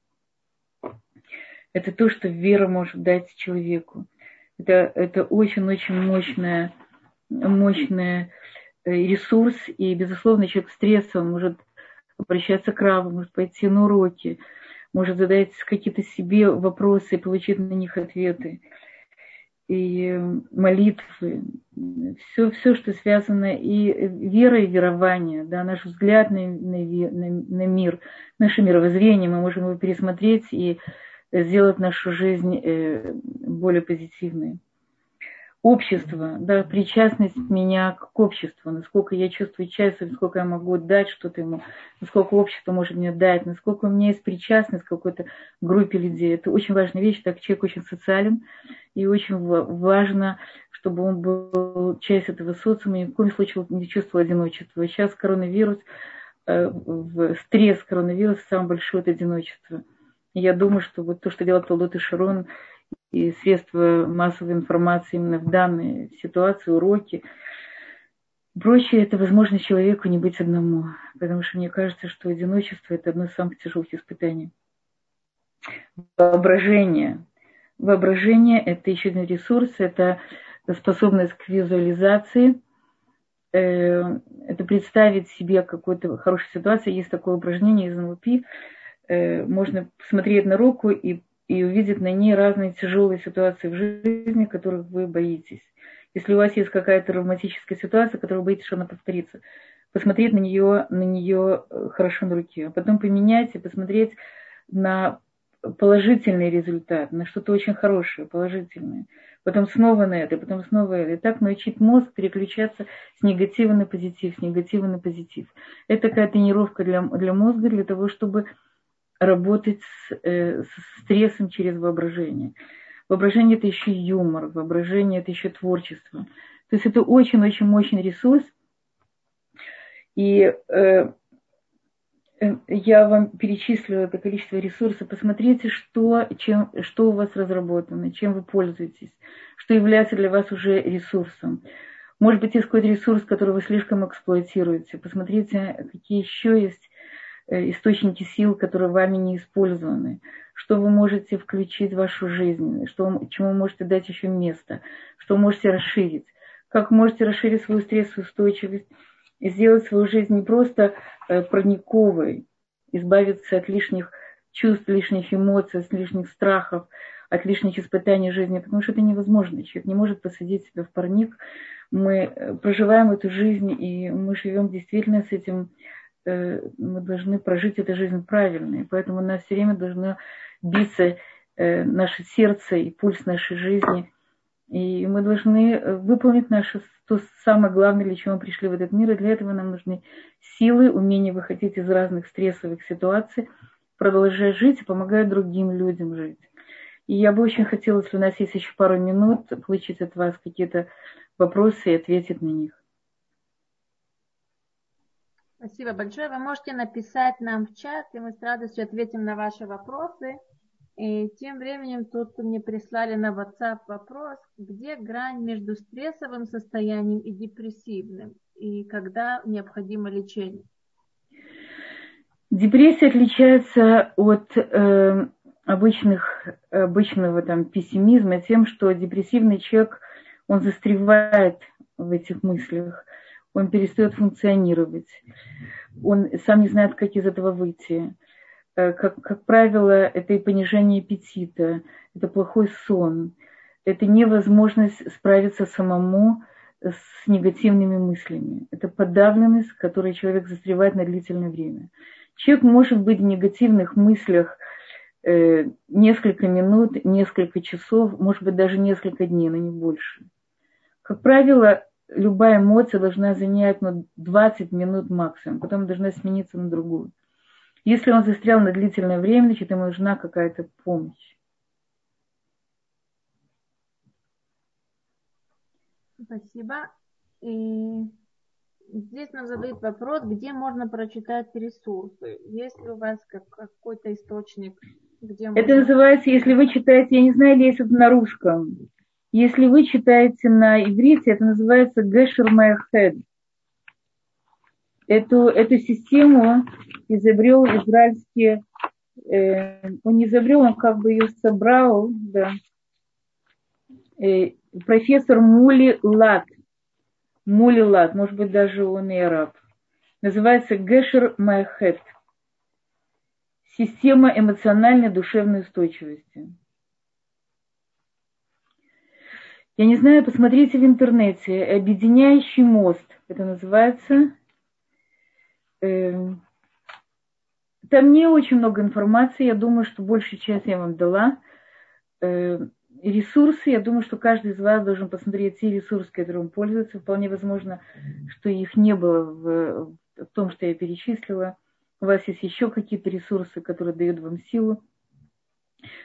Это то, что вера может дать человеку. Это, это очень-очень мощная, мощная Э, ресурс, и, безусловно, человек в стрессе, он может обращаться к раву, может пойти на уроки, может задать какие-то себе вопросы и получить на них ответы. И молитвы, все, все, что связано, и вера и верование, да, наш взгляд на, на, на, мир, наше мировоззрение, мы можем его пересмотреть и сделать нашу жизнь э, более позитивной общество, да, причастность меня к обществу, насколько я чувствую часть, насколько я могу дать что-то ему, насколько общество может мне дать, насколько у меня есть причастность к какой-то группе людей. Это очень важная вещь, так человек очень социален, и очень важно, чтобы он был часть этого социума, и ни в коем случае не чувствовал одиночества. Сейчас коронавирус, э, стресс коронавируса самое большое это одиночество. Я думаю, что вот то, что делает Талдот и Шарон, и средства массовой информации именно в данной ситуации, уроки. Проще это возможность человеку не быть одному, потому что мне кажется, что одиночество – это одно из самых тяжелых испытаний. Воображение. Воображение – это еще один ресурс, это способность к визуализации, э, это представить себе какую-то хорошую ситуацию. Есть такое упражнение из НЛП. Э, можно посмотреть на руку и и увидит на ней разные тяжелые ситуации в жизни, которых вы боитесь. Если у вас есть какая-то травматическая ситуация, которую вы боитесь, что она повторится, посмотреть на нее, на нее э, хорошо на руке, а потом поменять и посмотреть на положительный результат, на что-то очень хорошее, положительное. Потом снова на это, потом снова это. И так научить мозг переключаться с негатива на позитив, с негатива на позитив. Это такая тренировка для, для мозга, для того, чтобы работать с, э, с стрессом через воображение. Воображение – это еще юмор, воображение – это еще творчество. То есть это очень-очень мощный ресурс. И э, э, я вам перечислила это количество ресурсов. Посмотрите, что, чем, что у вас разработано, чем вы пользуетесь, что является для вас уже ресурсом. Может быть, есть какой-то ресурс, который вы слишком эксплуатируете. Посмотрите, какие еще есть источники сил, которые вами не использованы, что вы можете включить в вашу жизнь, что, чему можете дать еще место, что можете расширить, как можете расширить свою стрессоустойчивость и сделать свою жизнь не просто э, прониковой, избавиться от лишних чувств, лишних эмоций, от лишних страхов, от лишних испытаний жизни, потому что это невозможно. Человек не может посадить себя в парник. Мы э, проживаем эту жизнь, и мы живем действительно с этим Э, мы должны прожить эту жизнь правильно. И поэтому у нас все время должно биться э, наше сердце и пульс нашей жизни. И мы должны э, выполнить наше то самое главное, для чего мы пришли в этот мир. И для этого нам нужны силы, умение выходить из разных стрессовых ситуаций, продолжать жить и помогать другим людям жить. И я бы очень хотела, если у нас есть еще пару минут, получить от вас какие-то вопросы и ответить на них. Спасибо большое. Вы можете написать нам в чат, и мы с радостью ответим на ваши вопросы. И тем временем тут мне прислали на WhatsApp вопрос, где грань между стрессовым состоянием и депрессивным, и когда необходимо лечение. Депрессия отличается от э, обычных, обычного там, пессимизма тем, что депрессивный человек, он застревает в этих мыслях – он перестает функционировать, он сам не знает, как из этого выйти. Э, как, как правило, это и понижение аппетита, это плохой сон, это невозможность справиться самому с негативными мыслями. Это подавленность, в которой человек застревает на длительное время. Человек может быть в негативных мыслях э, несколько минут, несколько часов, может быть даже несколько дней, но не больше. Как правило, любая эмоция должна занять ну, 20 минут максимум, потом должна смениться на другую. Если он застрял на длительное время, значит, ему нужна какая-то помощь. Спасибо. И здесь нам задают вопрос, где можно прочитать ресурсы. Есть ли у вас какой-то источник, где можно... Это называется, если вы читаете, я не знаю, есть это на русском. Если вы читаете на иврите, это называется Гешер Майхед. Эту, эту систему изобрел израильский, э, он не изобрел, он как бы ее собрал, да, э, профессор Мули Лат. Мули Лат, может быть, даже он и араб. Называется Гешер Майхед. Система эмоциональной душевной устойчивости. Я не знаю, посмотрите в интернете. Объединяющий мост. Это называется. Эм, там не очень много информации. Я думаю, что большую часть я вам дала. Эм, ресурсы, я думаю, что каждый из вас должен посмотреть те ресурсы, которым пользуется. Вполне возможно, что их не было в, в том, что я перечислила. У вас есть еще какие-то ресурсы, которые дают вам силу.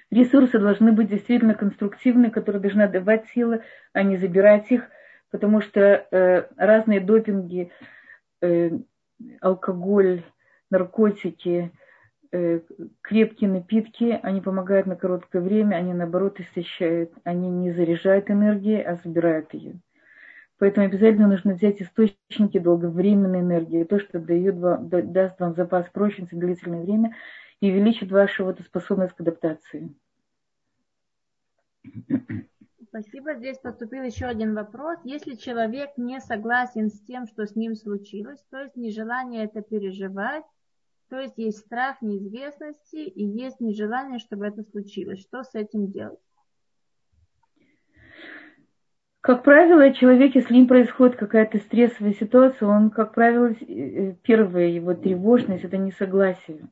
Ресурсы должны быть действительно конструктивны, которые должны давать силы, а не забирать их, потому что э, разные допинги, э, алкоголь, наркотики, э, крепкие напитки, они помогают на короткое время, они наоборот истощают, они не заряжают энергией, а забирают ее. Поэтому обязательно нужно взять источники долговременной энергии, то, что дает даст вам запас прочности длительное время и увеличит вашу вот способность к адаптации. Спасибо. Здесь поступил еще один вопрос. Если человек не согласен с тем, что с ним случилось, то есть нежелание это переживать, то есть есть страх неизвестности и есть нежелание, чтобы это случилось, что с этим делать? Как правило, человек, если им происходит какая-то стрессовая ситуация, он, как правило, э, первая его тревожность – это несогласие.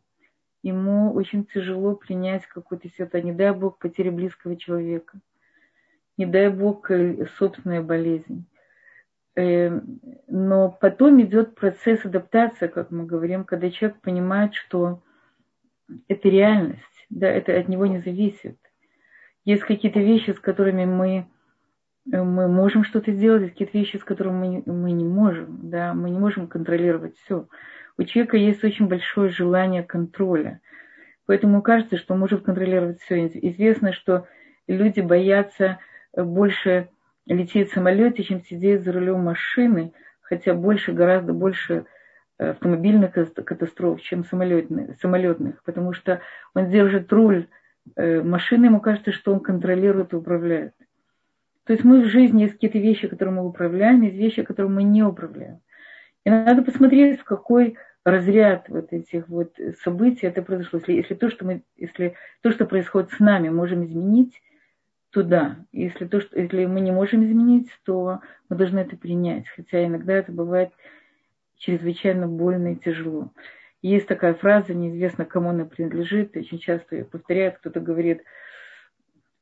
Ему очень тяжело принять какую-то ситуацию, не дай Бог, потеря близкого человека, не дай Бог, э, собственная болезнь. Эм, но потом идет процесс адаптации, как мы говорим, когда человек понимает, что это реальность, да, это от него не зависит. Есть какие-то вещи, с которыми мы мы можем что-то сделать, какие-то вещи, с которыми мы, мы не можем, да, мы не можем контролировать все. У человека есть очень большое желание контроля, поэтому кажется, что может контролировать все. Известно, что люди боятся больше лететь в самолете, чем сидеть за рулем машины, хотя больше, гораздо больше э, автомобильных катастроф, чем самолетных, самолетных потому что он держит руль э, машины, ему кажется, что он контролирует и управляет. То есть мы в жизни есть какие-то вещи, которые мы управляем, есть вещи, которые мы не управляем. И надо посмотреть, в какой разряд вот этих вот событий это произошло. Если, если, то, что мы, если то, что происходит с нами, можем изменить, то да. Если, то, что, если мы не можем изменить, то мы должны это принять. Хотя иногда это бывает чрезвычайно больно и тяжело. Есть такая фраза, неизвестно, кому она принадлежит, очень часто ее повторяют, кто-то говорит –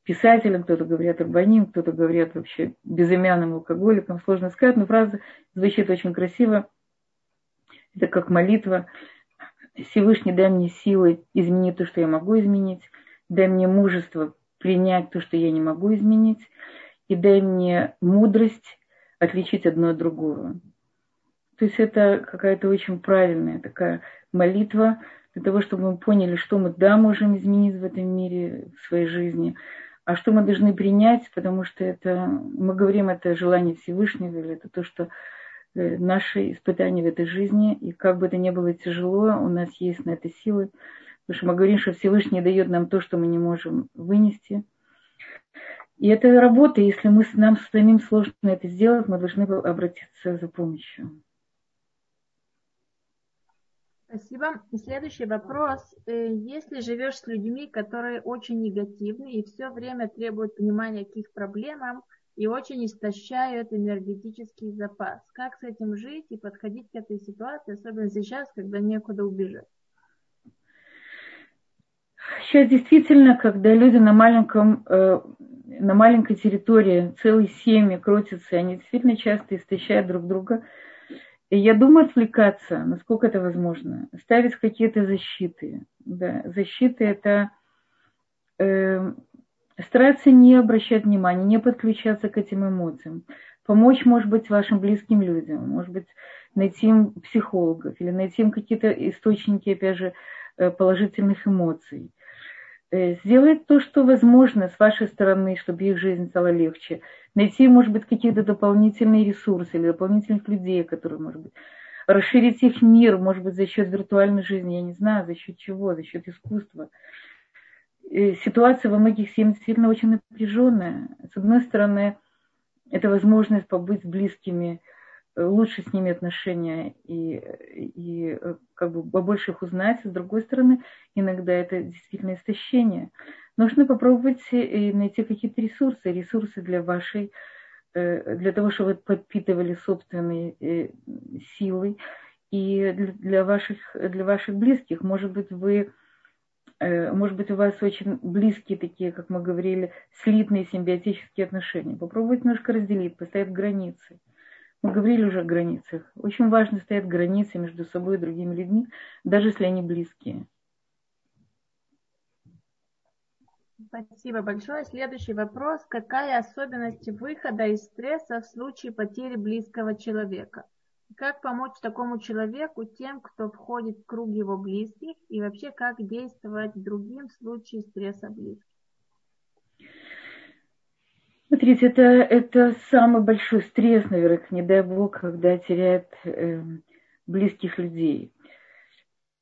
писателям, кто-то говорит арбаним, кто-то говорит вообще безымянным алкоголиком, сложно сказать, но фраза звучит очень красиво. Это как молитва. Всевышний, дай мне силы изменить то, что я могу изменить, дай мне мужество принять то, что я не могу изменить, и дай мне мудрость отличить одно от другого. То есть это какая-то очень правильная такая молитва для того, чтобы мы поняли, что мы да можем изменить в этом мире, в своей жизни, а что мы должны принять, потому что это, мы говорим, это желание Всевышнего, или это то, что наши испытания в этой жизни, и как бы это ни было тяжело, у нас есть на это силы, потому что мы говорим, что Всевышний дает нам то, что мы не можем вынести. И это работа, если мы, нам самим сложно это сделать, мы должны обратиться за помощью. Спасибо. Следующий вопрос. Э, если живешь с людьми, которые очень негативны и все время требуют внимания к их проблемам и очень истощают энергетический запас, как с этим жить и подходить к этой ситуации, особенно сейчас, когда некуда убежать? Сейчас действительно, когда люди на маленьком, э, на маленькой территории, целые семьи крутятся, они действительно часто истощают друг друга – и я думаю отвлекаться, насколько это возможно, ставить какие-то защиты. Да. Защиты это э, стараться не обращать внимания, не подключаться к этим эмоциям. Помочь, может быть, вашим близким людям, может быть, найти им психологов или найти им какие-то источники, опять же, э, положительных эмоций. Э, сделать то, что возможно с вашей стороны, чтобы их жизнь стала легче. Найти, может быть, какие-то дополнительные ресурсы или дополнительных людей, которые, может быть, расширить их мир, может быть, за счет виртуальной жизни, я не знаю, за счет чего, за счет искусства. Ситуация во многих семьях действительно очень напряженная. С одной стороны, это возможность побыть с близкими, лучше с ними отношения и, и э, как бы побольше их узнать. С другой стороны, иногда это действительно истощение. Нужно попробовать найти какие-то ресурсы, ресурсы для вашей, э, для того, чтобы вы подпитывали собственные э, силы. И для ваших, для ваших близких, может быть, вы может быть, у вас очень близкие такие, как мы говорили, слитные симбиотические отношения. Попробуйте немножко разделить, поставить границы. Мы говорили уже о границах. Очень важно стоят границы между собой и другими людьми, даже если они близкие. Спасибо большое. Следующий вопрос. Какая особенность выхода из стресса в случае потери близкого человека? Как помочь такому человеку, тем, кто входит в круг его близких, и вообще как действовать другим в случае стресса близких? Смотрите, это, это самый большой стресс, наверное, не дай бог, когда теряет э, близких людей.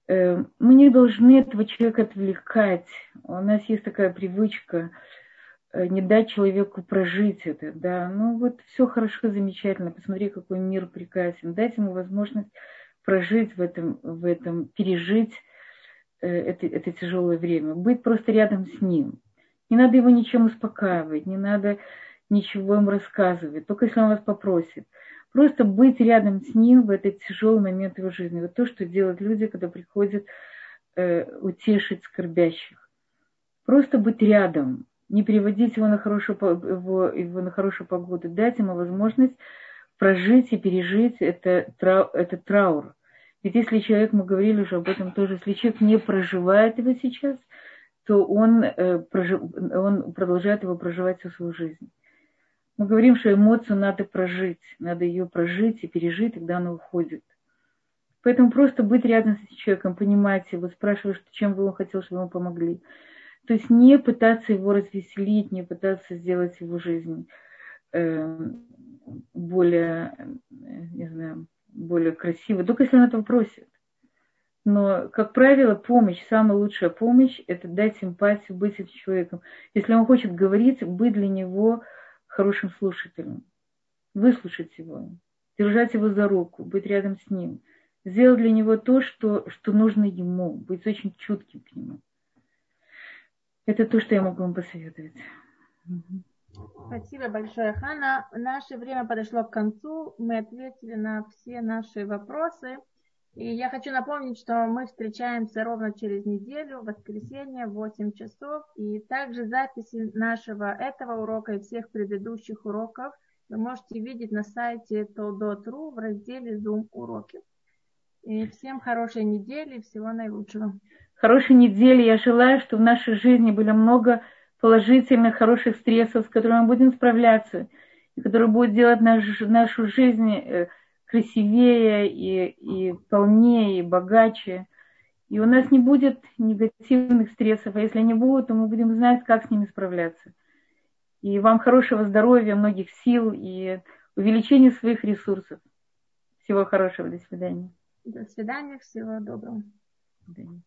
Э, мы не должны этого человека отвлекать. У нас есть такая привычка э, не дать человеку прожить это. Да? Ну вот все хорошо, замечательно, посмотри, какой мир прекрасен. Дать ему возможность прожить в этом, в этом пережить э, это, это тяжелое время, быть просто рядом с ним. Не надо его ничем успокаивать, не надо ничего ему рассказывать, только если он вас попросит. Просто быть рядом с ним в этот тяжелый момент его жизни. Вот то, что делают люди, когда приходят э, утешить скорбящих. Просто быть рядом, не переводить его на хорошую, его, его на хорошую погоду, дать ему возможность прожить и пережить это, трау, этот траур. Ведь если человек, мы говорили уже об этом тоже, если человек не проживает его сейчас, то он, э, прожив, он продолжает его проживать всю свою жизнь. Мы говорим, что эмоцию надо прожить, надо ее прожить и пережить, тогда она уходит. Поэтому просто быть рядом с этим человеком, понимать его, спрашивать, чем бы он хотел, чтобы ему помогли. То есть не пытаться его развеселить, не пытаться сделать его жизнь э, более, не знаю, более красивой, только если он этого просит. Но, как правило, помощь, самая лучшая помощь – это дать симпатию, быть этим человеком. Если он хочет говорить, быть для него хорошим слушателем, выслушать его, держать его за руку, быть рядом с ним, сделать для него то, что, что нужно ему, быть очень чутким к нему. Это то, что я могу вам посоветовать. Спасибо большое, Хана. Наше время подошло к концу. Мы ответили на все наши вопросы. И я хочу напомнить, что мы встречаемся ровно через неделю, в воскресенье, в 8 часов. И также записи нашего этого урока и всех предыдущих уроков вы можете видеть на сайте todo.ru в разделе Zoom уроки. И всем хорошей недели всего наилучшего. Хорошей недели. Я желаю, чтобы в нашей жизни было много положительных, хороших стрессов, с которыми мы будем справляться, и которые будут делать нашу, нашу жизнь э, красивее и, и полнее, и богаче. И у нас не будет негативных стрессов, а если они будут, то мы будем знать, как с ними справляться. И вам хорошего здоровья, многих сил и увеличения своих ресурсов. Всего хорошего, до свидания. До свидания, всего доброго. До свидания.